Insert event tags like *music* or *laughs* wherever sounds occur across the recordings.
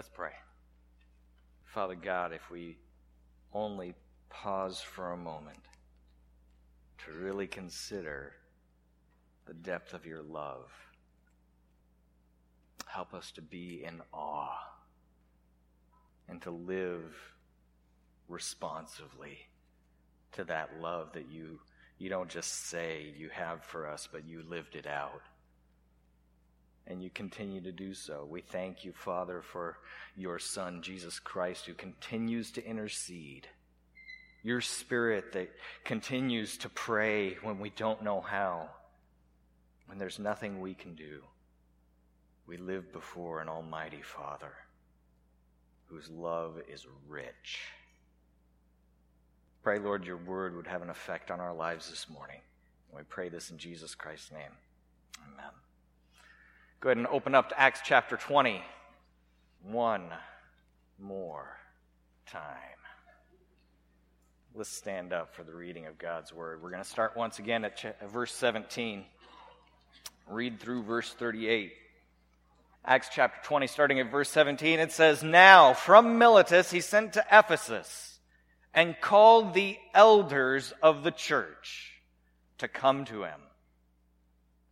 Let's pray. Father God, if we only pause for a moment to really consider the depth of your love, help us to be in awe and to live responsively to that love that you you don't just say you have for us but you lived it out and you continue to do so. We thank you, Father, for your Son, Jesus Christ, who continues to intercede. Your Spirit that continues to pray when we don't know how, when there's nothing we can do. We live before an Almighty Father whose love is rich. Pray, Lord, your word would have an effect on our lives this morning. And we pray this in Jesus Christ's name. Amen. Go ahead and open up to Acts chapter 20. One more time. Let's stand up for the reading of God's word. We're going to start once again at verse 17. Read through verse 38. Acts chapter 20, starting at verse 17, it says, Now from Miletus he sent to Ephesus and called the elders of the church to come to him.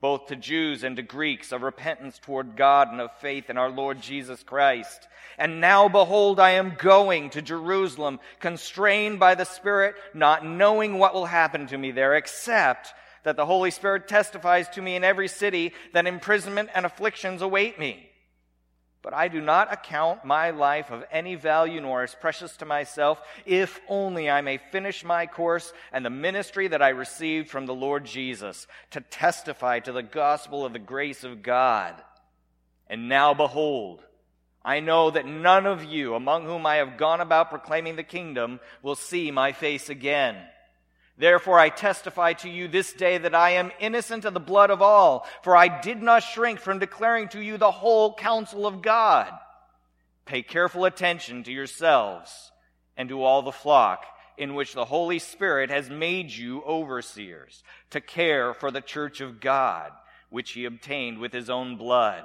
both to Jews and to Greeks, of repentance toward God and of faith in our Lord Jesus Christ. And now behold, I am going to Jerusalem, constrained by the Spirit, not knowing what will happen to me there, except that the Holy Spirit testifies to me in every city that imprisonment and afflictions await me. But I do not account my life of any value nor as precious to myself, if only I may finish my course and the ministry that I received from the Lord Jesus to testify to the gospel of the grace of God. And now behold, I know that none of you among whom I have gone about proclaiming the kingdom will see my face again. Therefore, I testify to you this day that I am innocent of the blood of all, for I did not shrink from declaring to you the whole counsel of God. Pay careful attention to yourselves and to all the flock in which the Holy Spirit has made you overseers to care for the church of God, which he obtained with his own blood.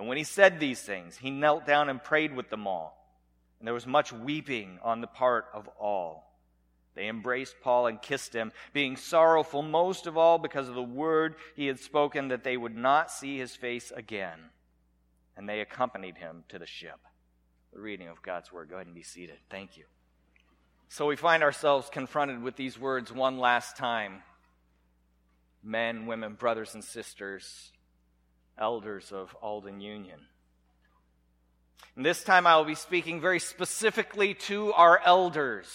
And when he said these things, he knelt down and prayed with them all. And there was much weeping on the part of all. They embraced Paul and kissed him, being sorrowful most of all because of the word he had spoken that they would not see his face again. And they accompanied him to the ship. The reading of God's word. Go ahead and be seated. Thank you. So we find ourselves confronted with these words one last time. Men, women, brothers, and sisters, elders of Alden Union. And this time I will be speaking very specifically to our elders.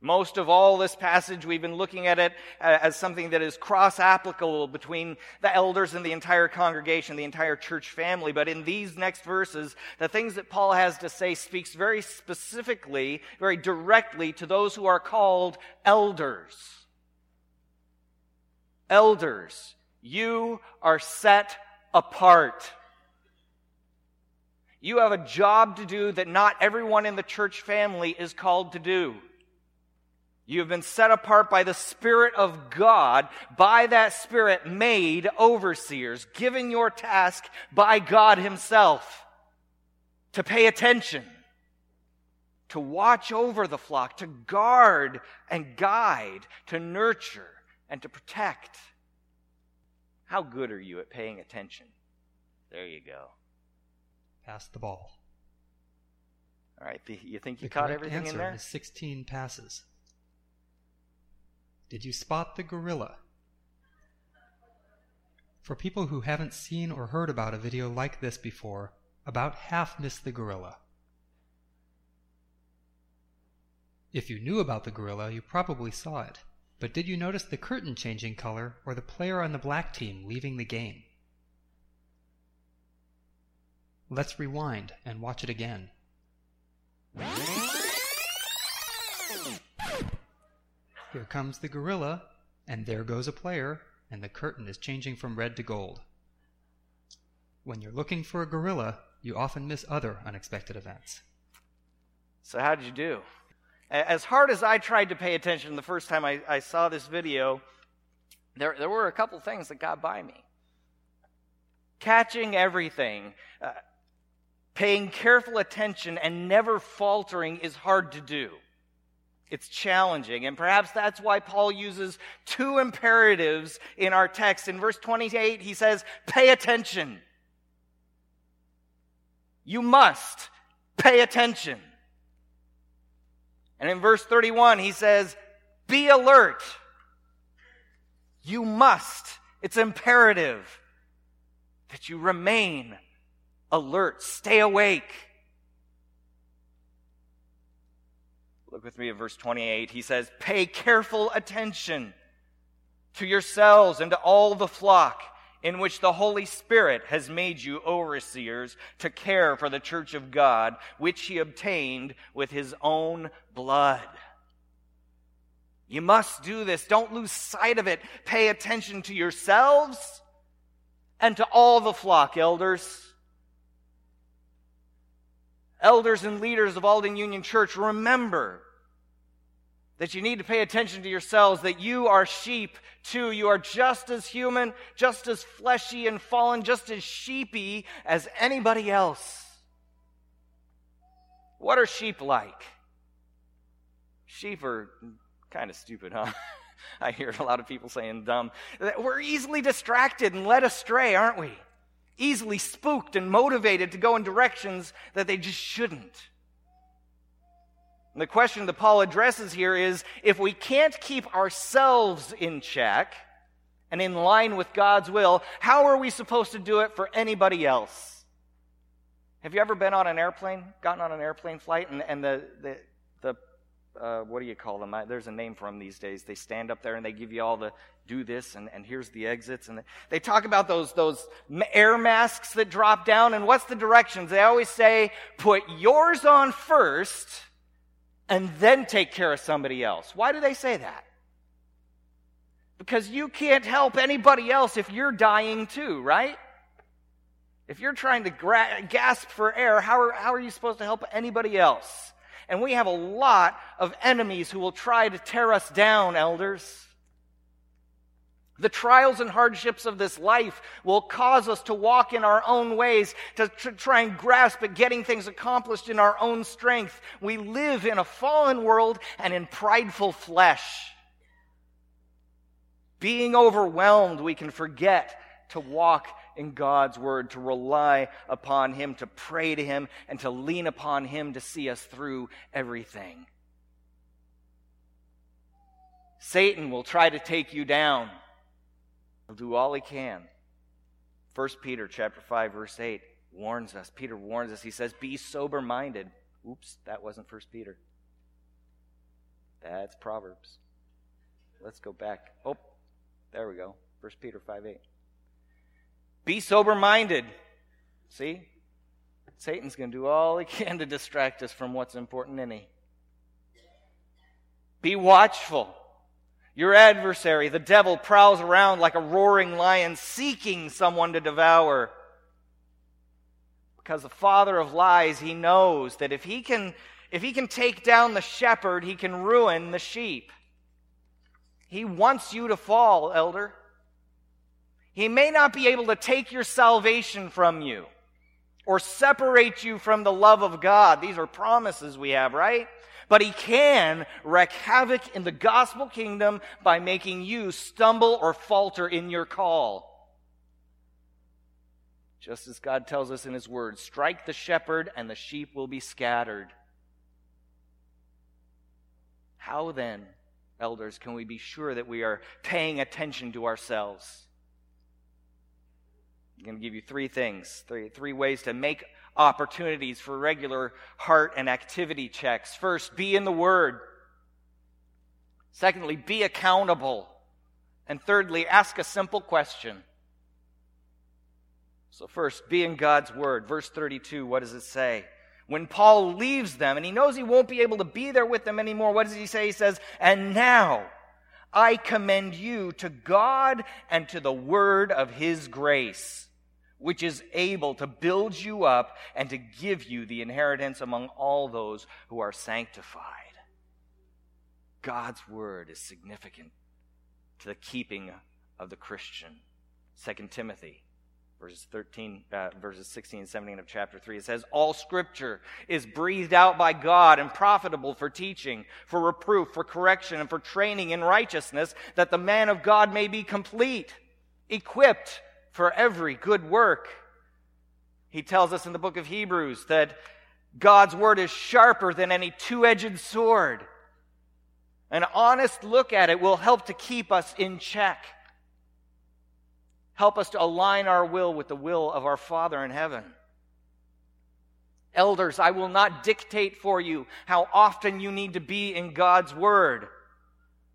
Most of all, this passage, we've been looking at it uh, as something that is cross applicable between the elders and the entire congregation, the entire church family. But in these next verses, the things that Paul has to say speaks very specifically, very directly to those who are called elders. Elders, you are set apart. You have a job to do that not everyone in the church family is called to do. You have been set apart by the Spirit of God, by that Spirit made overseers, given your task by God Himself to pay attention, to watch over the flock, to guard and guide, to nurture and to protect. How good are you at paying attention? There you go. Pass the ball. All right, the, you think you the caught everything in there? is 16 passes. Did you spot the gorilla? For people who haven't seen or heard about a video like this before, about half miss the gorilla. If you knew about the gorilla, you probably saw it. But did you notice the curtain changing color or the player on the black team leaving the game? Let's rewind and watch it again. Here comes the gorilla, and there goes a player, and the curtain is changing from red to gold. When you're looking for a gorilla, you often miss other unexpected events. So, how did you do? As hard as I tried to pay attention the first time I, I saw this video, there, there were a couple things that got by me. Catching everything, uh, paying careful attention, and never faltering is hard to do. It's challenging. And perhaps that's why Paul uses two imperatives in our text. In verse 28, he says, Pay attention. You must pay attention. And in verse 31, he says, Be alert. You must. It's imperative that you remain alert, stay awake. Look with me at verse 28. He says, Pay careful attention to yourselves and to all the flock in which the Holy Spirit has made you overseers to care for the church of God, which he obtained with his own blood. You must do this. Don't lose sight of it. Pay attention to yourselves and to all the flock, elders. Elders and leaders of Alden Union Church, remember that you need to pay attention to yourselves, that you are sheep too. You are just as human, just as fleshy and fallen, just as sheepy as anybody else. What are sheep like? Sheep are kind of stupid, huh? *laughs* I hear a lot of people saying dumb. We're easily distracted and led astray, aren't we? Easily spooked and motivated to go in directions that they just shouldn't. And the question that Paul addresses here is if we can't keep ourselves in check and in line with God's will, how are we supposed to do it for anybody else? Have you ever been on an airplane, gotten on an airplane flight, and, and the, the, the uh, what do you call them? I, there's a name for them these days. They stand up there and they give you all the do this, and, and here's the exits. And they, they talk about those, those air masks that drop down, and what's the directions? They always say, put yours on first and then take care of somebody else. Why do they say that? Because you can't help anybody else if you're dying too, right? If you're trying to gra- gasp for air, how are, how are you supposed to help anybody else? And we have a lot of enemies who will try to tear us down, elders. The trials and hardships of this life will cause us to walk in our own ways, to tr- try and grasp at getting things accomplished in our own strength. We live in a fallen world and in prideful flesh. Being overwhelmed, we can forget to walk in God's word, to rely upon Him, to pray to Him, and to lean upon Him to see us through everything. Satan will try to take you down. He'll do all he can. 1 Peter chapter 5 verse 8 warns us. Peter warns us. He says, "Be sober-minded." Oops, that wasn't 1 Peter. That's Proverbs. Let's go back. Oh, there we go. 1 Peter 5 8. Be sober minded. See? Satan's going to do all he can to distract us from what's important in him. Be watchful. Your adversary, the devil, prowls around like a roaring lion seeking someone to devour. Because the father of lies, he knows that if he can If he can take down the shepherd, he can ruin the sheep. He wants you to fall, elder. He may not be able to take your salvation from you or separate you from the love of God. These are promises we have, right? But he can wreak havoc in the gospel kingdom by making you stumble or falter in your call. Just as God tells us in his word, strike the shepherd and the sheep will be scattered. How then, elders, can we be sure that we are paying attention to ourselves? I'm going to give you three things, three, three ways to make opportunities for regular heart and activity checks. First, be in the Word. Secondly, be accountable. And thirdly, ask a simple question. So, first, be in God's Word. Verse 32, what does it say? When Paul leaves them and he knows he won't be able to be there with them anymore, what does he say? He says, And now I commend you to God and to the Word of His grace which is able to build you up and to give you the inheritance among all those who are sanctified. God's word is significant to the keeping of the Christian. 2 Timothy verses 13 uh, verses 16 and 17 of chapter 3 it says all scripture is breathed out by god and profitable for teaching for reproof for correction and for training in righteousness that the man of god may be complete equipped for every good work. He tells us in the book of Hebrews that God's word is sharper than any two edged sword. An honest look at it will help to keep us in check, help us to align our will with the will of our Father in heaven. Elders, I will not dictate for you how often you need to be in God's Word.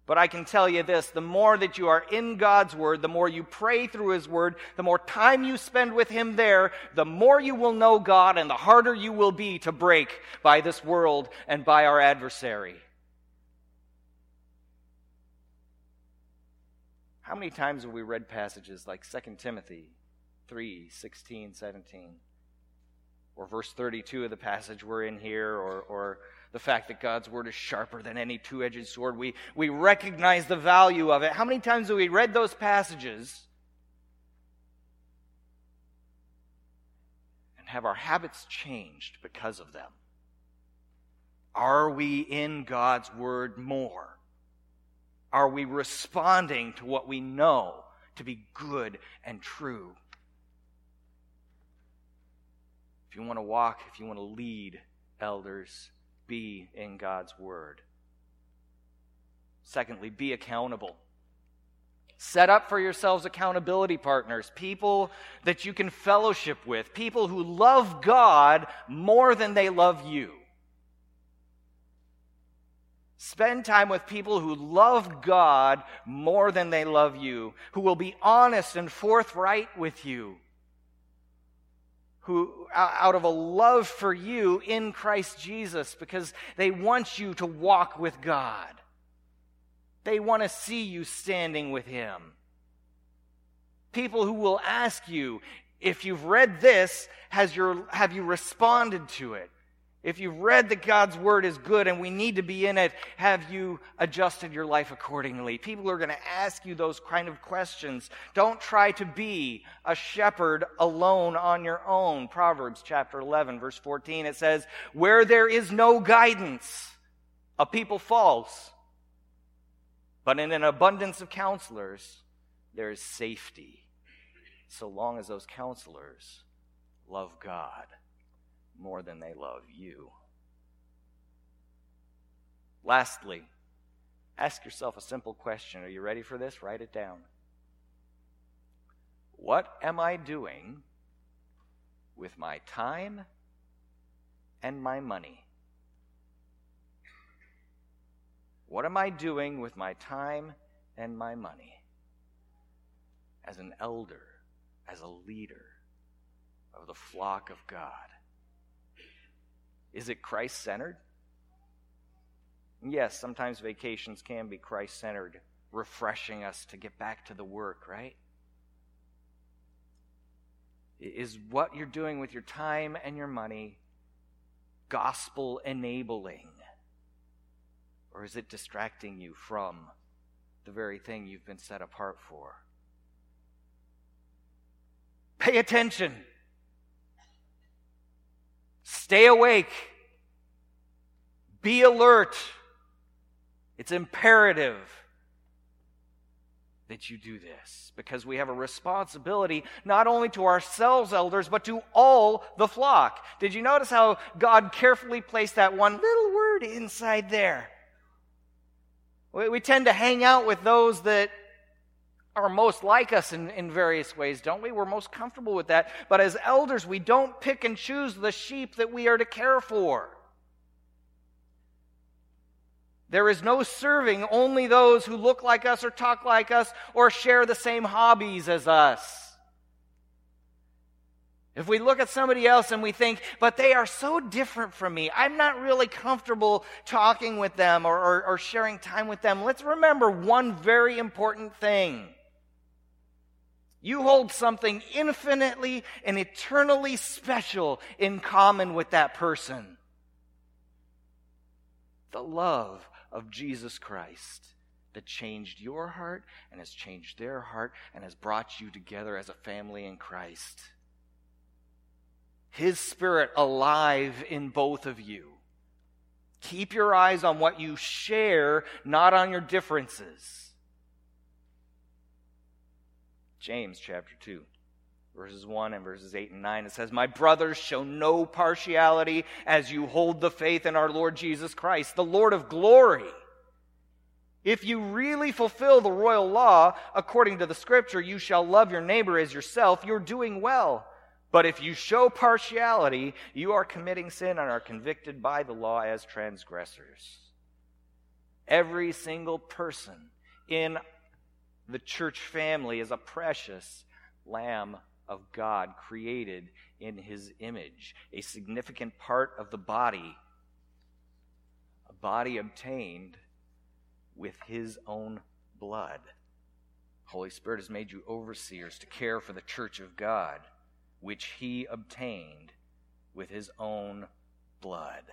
But I can tell you this the more that you are in God's Word, the more you pray through His Word, the more time you spend with Him there, the more you will know God and the harder you will be to break by this world and by our adversary. How many times have we read passages like 2 Timothy 3 16, 17? Or verse 32 of the passage we're in here, or, or the fact that God's word is sharper than any two edged sword. We, we recognize the value of it. How many times have we read those passages and have our habits changed because of them? Are we in God's word more? Are we responding to what we know to be good and true? If you want to walk, if you want to lead elders, be in God's Word. Secondly, be accountable. Set up for yourselves accountability partners, people that you can fellowship with, people who love God more than they love you. Spend time with people who love God more than they love you, who will be honest and forthright with you who out of a love for you in Christ Jesus because they want you to walk with God. They want to see you standing with him. People who will ask you, if you've read this, has your, have you responded to it? If you've read that God's word is good and we need to be in it, have you adjusted your life accordingly? People are going to ask you those kind of questions. Don't try to be a shepherd alone on your own. Proverbs chapter 11, verse 14, it says, Where there is no guidance, a people falls. But in an abundance of counselors, there is safety, so long as those counselors love God more than they love you. Lastly, ask yourself a simple question. Are you ready for this? Write it down. What am I doing with my time and my money? What am I doing with my time and my money? As an elder, as a leader of the flock of God. Is it Christ centered? Yes, sometimes vacations can be Christ centered, refreshing us to get back to the work, right? Is what you're doing with your time and your money gospel enabling? Or is it distracting you from the very thing you've been set apart for? Pay attention. Stay awake. Be alert. It's imperative that you do this because we have a responsibility not only to ourselves, elders, but to all the flock. Did you notice how God carefully placed that one little word inside there? We, tend to hang out with those that are most like us in, in various ways, don't we? We're most comfortable with that. But as elders, we don't pick and choose the sheep that we are to care for. There is no serving only those who look like us or talk like us or share the same hobbies as us. If we look at somebody else and we think, but they are so different from me, I'm not really comfortable talking with them or, or, or sharing time with them, let's remember one very important thing. You hold something infinitely and eternally special in common with that person the love of Jesus Christ that changed your heart and has changed their heart and has brought you together as a family in Christ. His Spirit alive in both of you. Keep your eyes on what you share, not on your differences. James chapter 2, verses 1 and verses 8 and 9. It says, My brothers, show no partiality as you hold the faith in our Lord Jesus Christ, the Lord of glory. If you really fulfill the royal law according to the scripture, you shall love your neighbor as yourself, you're doing well. But if you show partiality, you are committing sin and are convicted by the law as transgressors. Every single person in the church family is a precious Lamb of God created in his image, a significant part of the body, a body obtained with his own blood. Holy Spirit has made you overseers to care for the church of God, which he obtained with his own blood.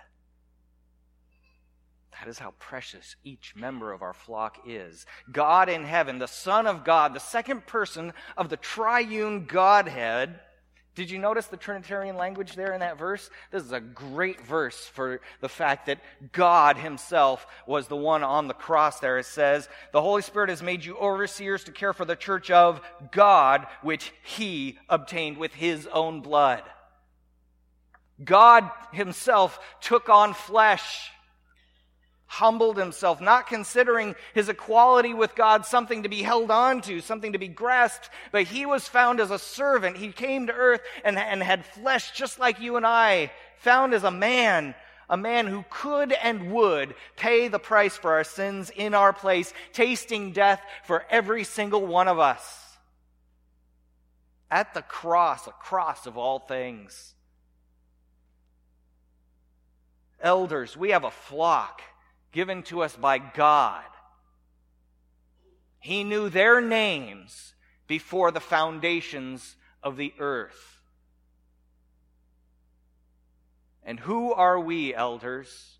That is how precious each member of our flock is. God in heaven, the Son of God, the second person of the triune Godhead. Did you notice the Trinitarian language there in that verse? This is a great verse for the fact that God Himself was the one on the cross there. It says, The Holy Spirit has made you overseers to care for the church of God, which He obtained with His own blood. God Himself took on flesh humbled himself, not considering his equality with God something to be held on to, something to be grasped, but he was found as a servant. He came to earth and, and had flesh just like you and I, found as a man, a man who could and would pay the price for our sins in our place, tasting death for every single one of us. At the cross, a cross of all things. Elders, we have a flock given to us by God. He knew their names before the foundations of the earth. And who are we, elders?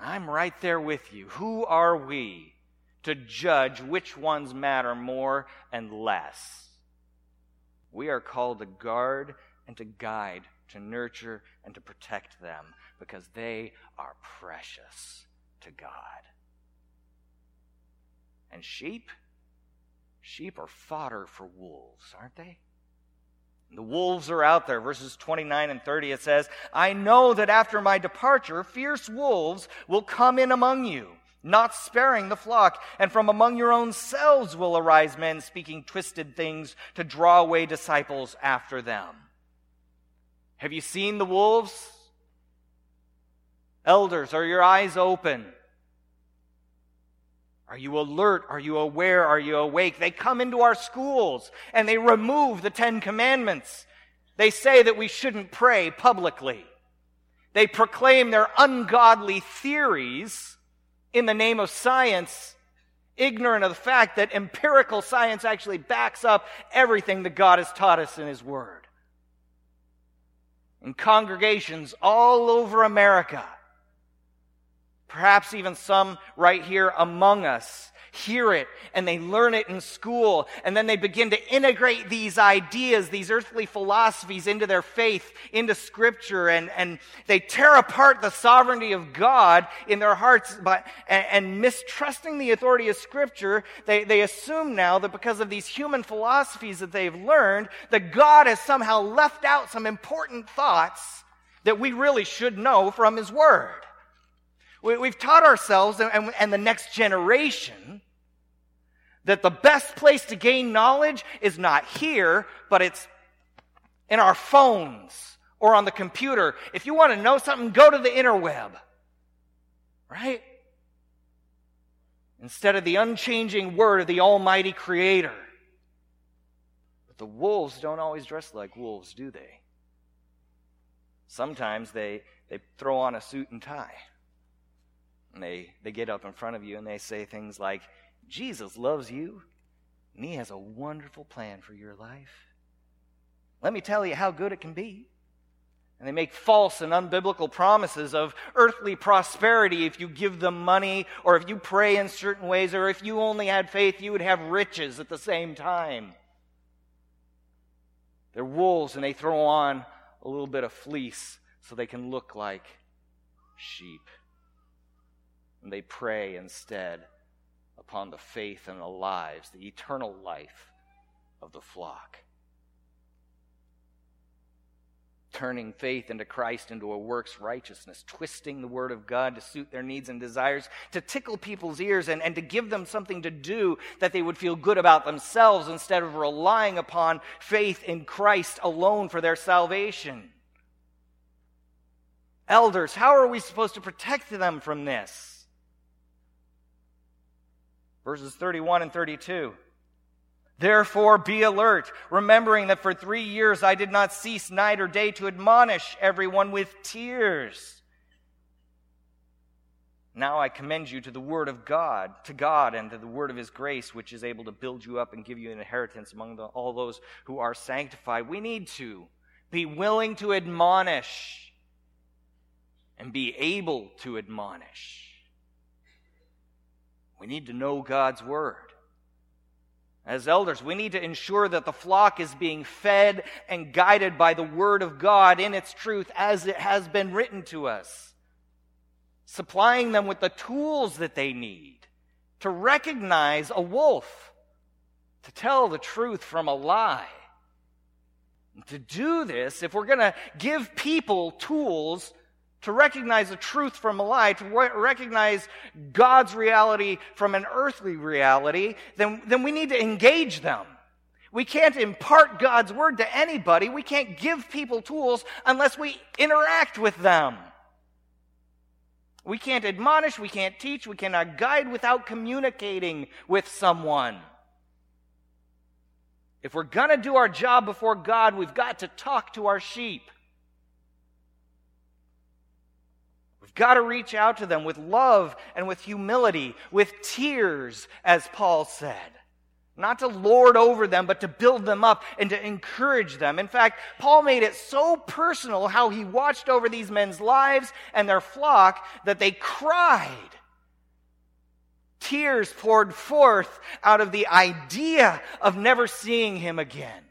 I'm right there with you. Who are we to judge which ones matter more and less? We are called to guard and to guide, to nurture and to protect them because they are precious to God. And sheep? Sheep are fodder for wolves, aren't they? The wolves are out there. Verses 29 and 30, it says, I know that after my departure, fierce wolves will come in among you, not sparing the flock, and from among your own selves will arise men speaking twisted things to draw away disciples after them. Have you seen the wolves? Elders, are your eyes open? Are you alert? Are you aware? Are you awake? They come into our schools and they remove the Ten Commandments. They say that we shouldn't pray publicly. They proclaim their ungodly theories in the name of science, ignorant of the fact that empirical science actually backs up everything that God has taught us in His Word. In congregations all over America. Perhaps even some right here among us hear it and they learn it in school and then they begin to integrate these ideas, these earthly philosophies into their faith, into scripture and, and they tear apart the sovereignty of God in their hearts but, and, and mistrusting the authority of scripture, they, they assume now that because of these human philosophies that they've learned, that God has somehow left out some important thoughts that we really should know from his word. We, have taught ourselves and, and, the next generation that the best place to gain knowledge is not here, but it's in our phones or on the computer. If you want to know something, go to the interweb. Right? Instead of the unchanging word of the Almighty Creator. But the wolves don't always dress like wolves, do they? Sometimes they, they throw on a suit and tie. And they, they get up in front of you and they say things like, Jesus loves you, and He has a wonderful plan for your life. Let me tell you how good it can be. And they make false and unbiblical promises of earthly prosperity if you give them money, or if you pray in certain ways, or if you only had faith, you would have riches at the same time. They're wolves, and they throw on a little bit of fleece so they can look like sheep. And they pray instead upon the faith and the lives, the eternal life of the flock. Turning faith into Christ into a works righteousness, twisting the word of God to suit their needs and desires, to tickle people's ears and, and to give them something to do that they would feel good about themselves instead of relying upon faith in Christ alone for their salvation. Elders, how are we supposed to protect them from this? Verses 31 and 32. Therefore, be alert, remembering that for three years I did not cease night or day to admonish everyone with tears. Now I commend you to the word of God, to God, and to the word of his grace, which is able to build you up and give you an inheritance among the, all those who are sanctified. We need to be willing to admonish and be able to admonish. We need to know God's Word. As elders, we need to ensure that the flock is being fed and guided by the Word of God in its truth as it has been written to us, supplying them with the tools that they need to recognize a wolf, to tell the truth from a lie. To do this, if we're going to give people tools to recognize the truth from a lie, to re- recognize God's reality from an earthly reality, then, then we need to engage them. We can't impart God's word to anybody. We can't give people tools unless we interact with them. We can't admonish, we can't teach, we cannot guide without communicating with someone. If we're going to do our job before God, we've got to talk to our sheep. Got to reach out to them with love and with humility, with tears, as Paul said. Not to lord over them, but to build them up and to encourage them. In fact, Paul made it so personal how he watched over these men's lives and their flock that they cried. Tears poured forth out of the idea of never seeing him again.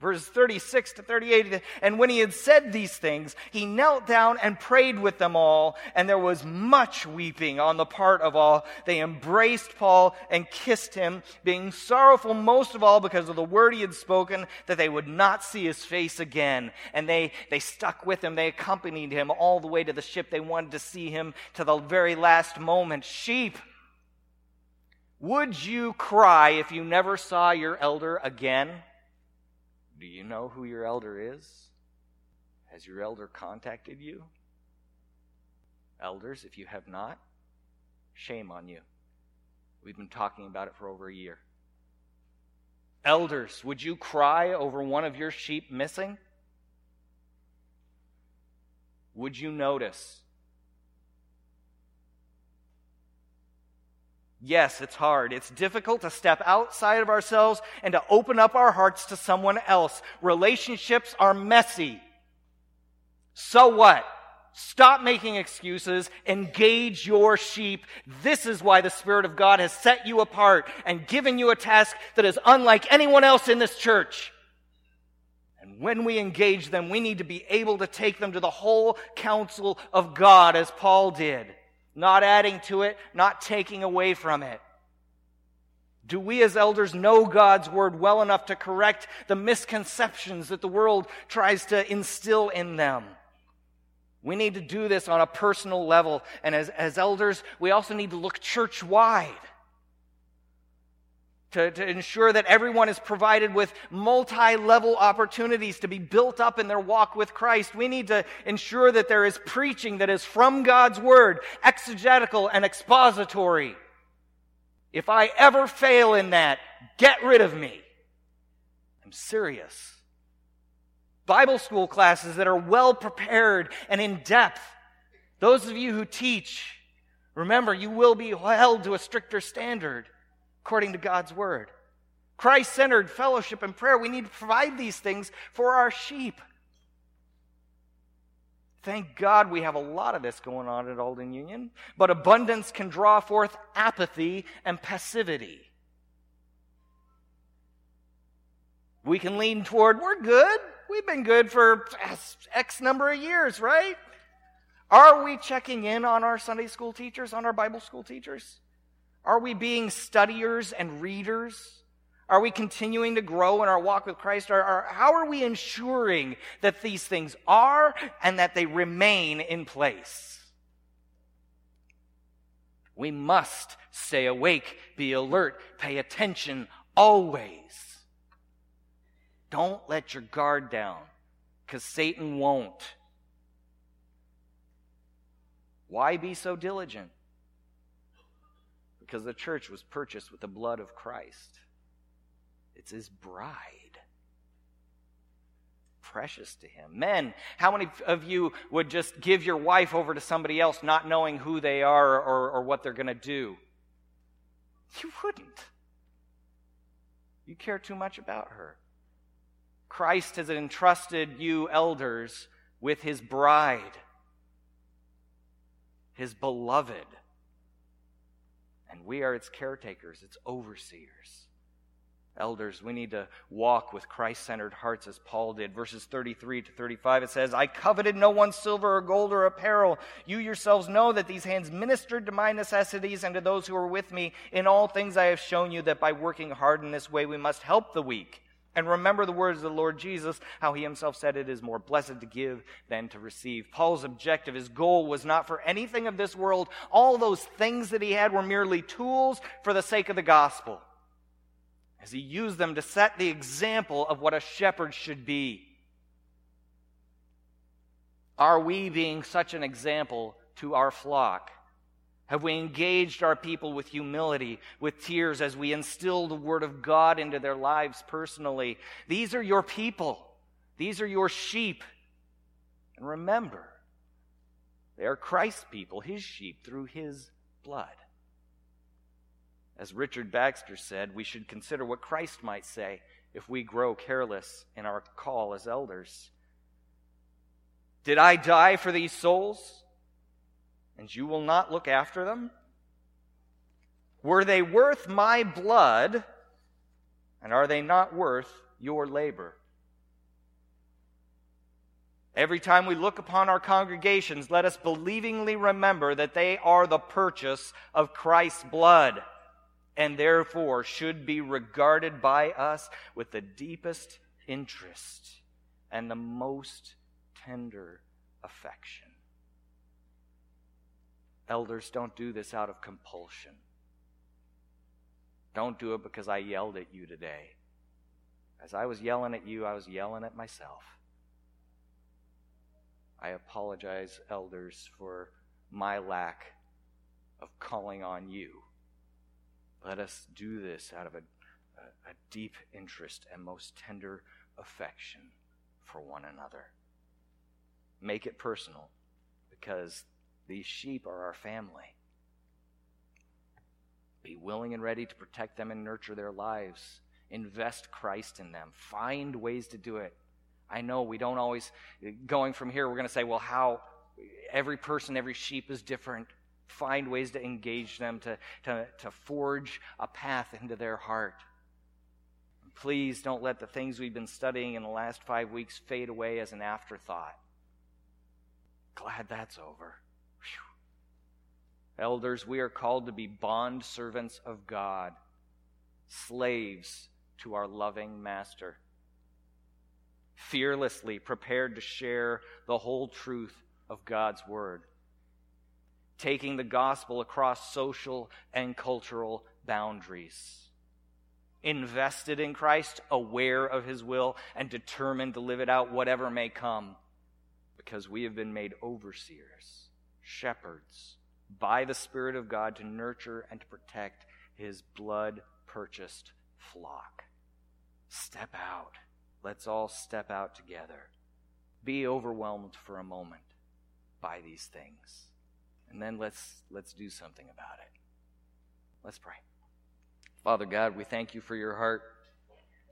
Verses 36 to 38. And when he had said these things, he knelt down and prayed with them all, and there was much weeping on the part of all. They embraced Paul and kissed him, being sorrowful most of all because of the word he had spoken, that they would not see his face again. And they, they stuck with him. They accompanied him all the way to the ship. They wanted to see him to the very last moment. Sheep, would you cry if you never saw your elder again? Do you know who your elder is? Has your elder contacted you? Elders, if you have not, shame on you. We've been talking about it for over a year. Elders, would you cry over one of your sheep missing? Would you notice Yes, it's hard. It's difficult to step outside of ourselves and to open up our hearts to someone else. Relationships are messy. So what? Stop making excuses. Engage your sheep. This is why the Spirit of God has set you apart and given you a task that is unlike anyone else in this church. And when we engage them, we need to be able to take them to the whole counsel of God as Paul did, not adding to it, not taking away from it. Do we as elders know God's word well enough to correct the misconceptions that the world tries to instill in them? We need to do this on a personal level. And as, as elders, we also need to look church wide to, to ensure that everyone is provided with multi level opportunities to be built up in their walk with Christ. We need to ensure that there is preaching that is from God's Word, exegetical and expository. If I ever fail in that, get rid of me. I'm serious. Bible school classes that are well prepared and in depth. Those of you who teach, remember, you will be held to a stricter standard according to God's word. Christ centered fellowship and prayer. We need to provide these things for our sheep. Thank God we have a lot of this going on at Alden Union, but abundance can draw forth apathy and passivity. We can lean toward, we're good. We've been good for X number of years, right? Are we checking in on our Sunday school teachers, on our Bible school teachers? Are we being studiers and readers? Are we continuing to grow in our walk with Christ? Or, how are we ensuring that these things are and that they remain in place? We must stay awake, be alert, pay attention always. Don't let your guard down because Satan won't. Why be so diligent? Because the church was purchased with the blood of Christ. It's his bride. Precious to him. Men, how many of you would just give your wife over to somebody else not knowing who they are or, or what they're going to do? You wouldn't. You care too much about her. Christ has entrusted you elders with his bride, his beloved. And we are its caretakers, its overseers. Elders, we need to walk with Christ centered hearts as Paul did. Verses 33 to 35, it says, I coveted no one's silver or gold or apparel. You yourselves know that these hands ministered to my necessities and to those who were with me. In all things I have shown you that by working hard in this way we must help the weak. And remember the words of the Lord Jesus, how he himself said it is more blessed to give than to receive. Paul's objective, his goal was not for anything of this world. All those things that he had were merely tools for the sake of the gospel. As he used them to set the example of what a shepherd should be. Are we being such an example to our flock? Have we engaged our people with humility, with tears, as we instill the Word of God into their lives personally? These are your people. These are your sheep. And remember, they are Christ's people, His sheep, through His blood. As Richard Baxter said, we should consider what Christ might say if we grow careless in our call as elders. Did I die for these souls? And you will not look after them? Were they worth my blood, and are they not worth your labor? Every time we look upon our congregations, let us believingly remember that they are the purchase of Christ's blood, and therefore should be regarded by us with the deepest interest and the most tender affection. Elders, don't do this out of compulsion. Don't do it because I yelled at you today. As I was yelling at you, I was yelling at myself. I apologize, elders, for my lack of calling on you. Let us do this out of a, a, deep interest and most tender affection for one another. Make it personal because these sheep are our family. Be willing and ready to protect them and nurture their lives. Invest Christ in them. Find ways to do it. I know we don't always, going from here, we're going to say, well, how every person, every sheep is different. Find ways to engage them, to, to, to forge a path into their heart. Please don't let the things we've been studying in the last five weeks fade away as an afterthought. Glad that's over. Whew. Elders, we are called to be bond servants of God, slaves to our loving Master, fearlessly prepared to share the whole truth of God's Word, taking the gospel across social and cultural boundaries invested in Christ, aware of his will, and determined to live it out, whatever may come, because we have been made overseers, shepherds, by the Spirit of God to nurture and to protect his blood purchased flock. Step out. Let's all step out together. Be overwhelmed for a moment by these things. And then let's let's do something about it. Let's pray. Father God, we thank you for your heart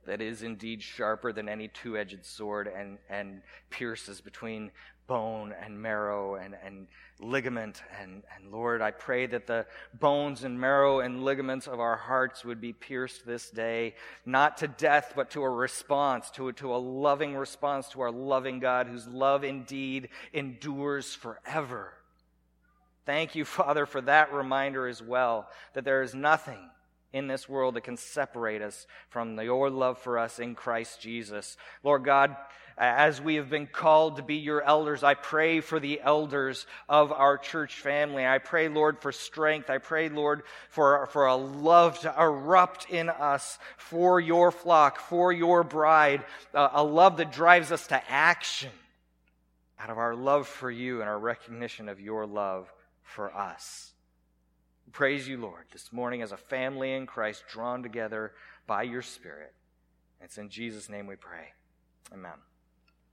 that is indeed sharper than any two edged sword and, and pierces between bone and marrow and, and ligament. And, and Lord, I pray that the bones and marrow and ligaments of our hearts would be pierced this day, not to death, but to a response, to, to a loving response to our loving God, whose love indeed endures forever. Thank you, Father, for that reminder as well, that there is nothing in this world that can separate us from your love for us in Christ Jesus. Lord God, as we have been called to be your elders, I pray for the elders of our church family. I pray, Lord, for strength. I pray, Lord, for, for a love to erupt in us for your flock, for your bride, a love that drives us to action out of our love for you and our recognition of your love for us. Praise you, Lord, this morning as a family in Christ drawn together by your Spirit. It's in Jesus' name we pray. Amen.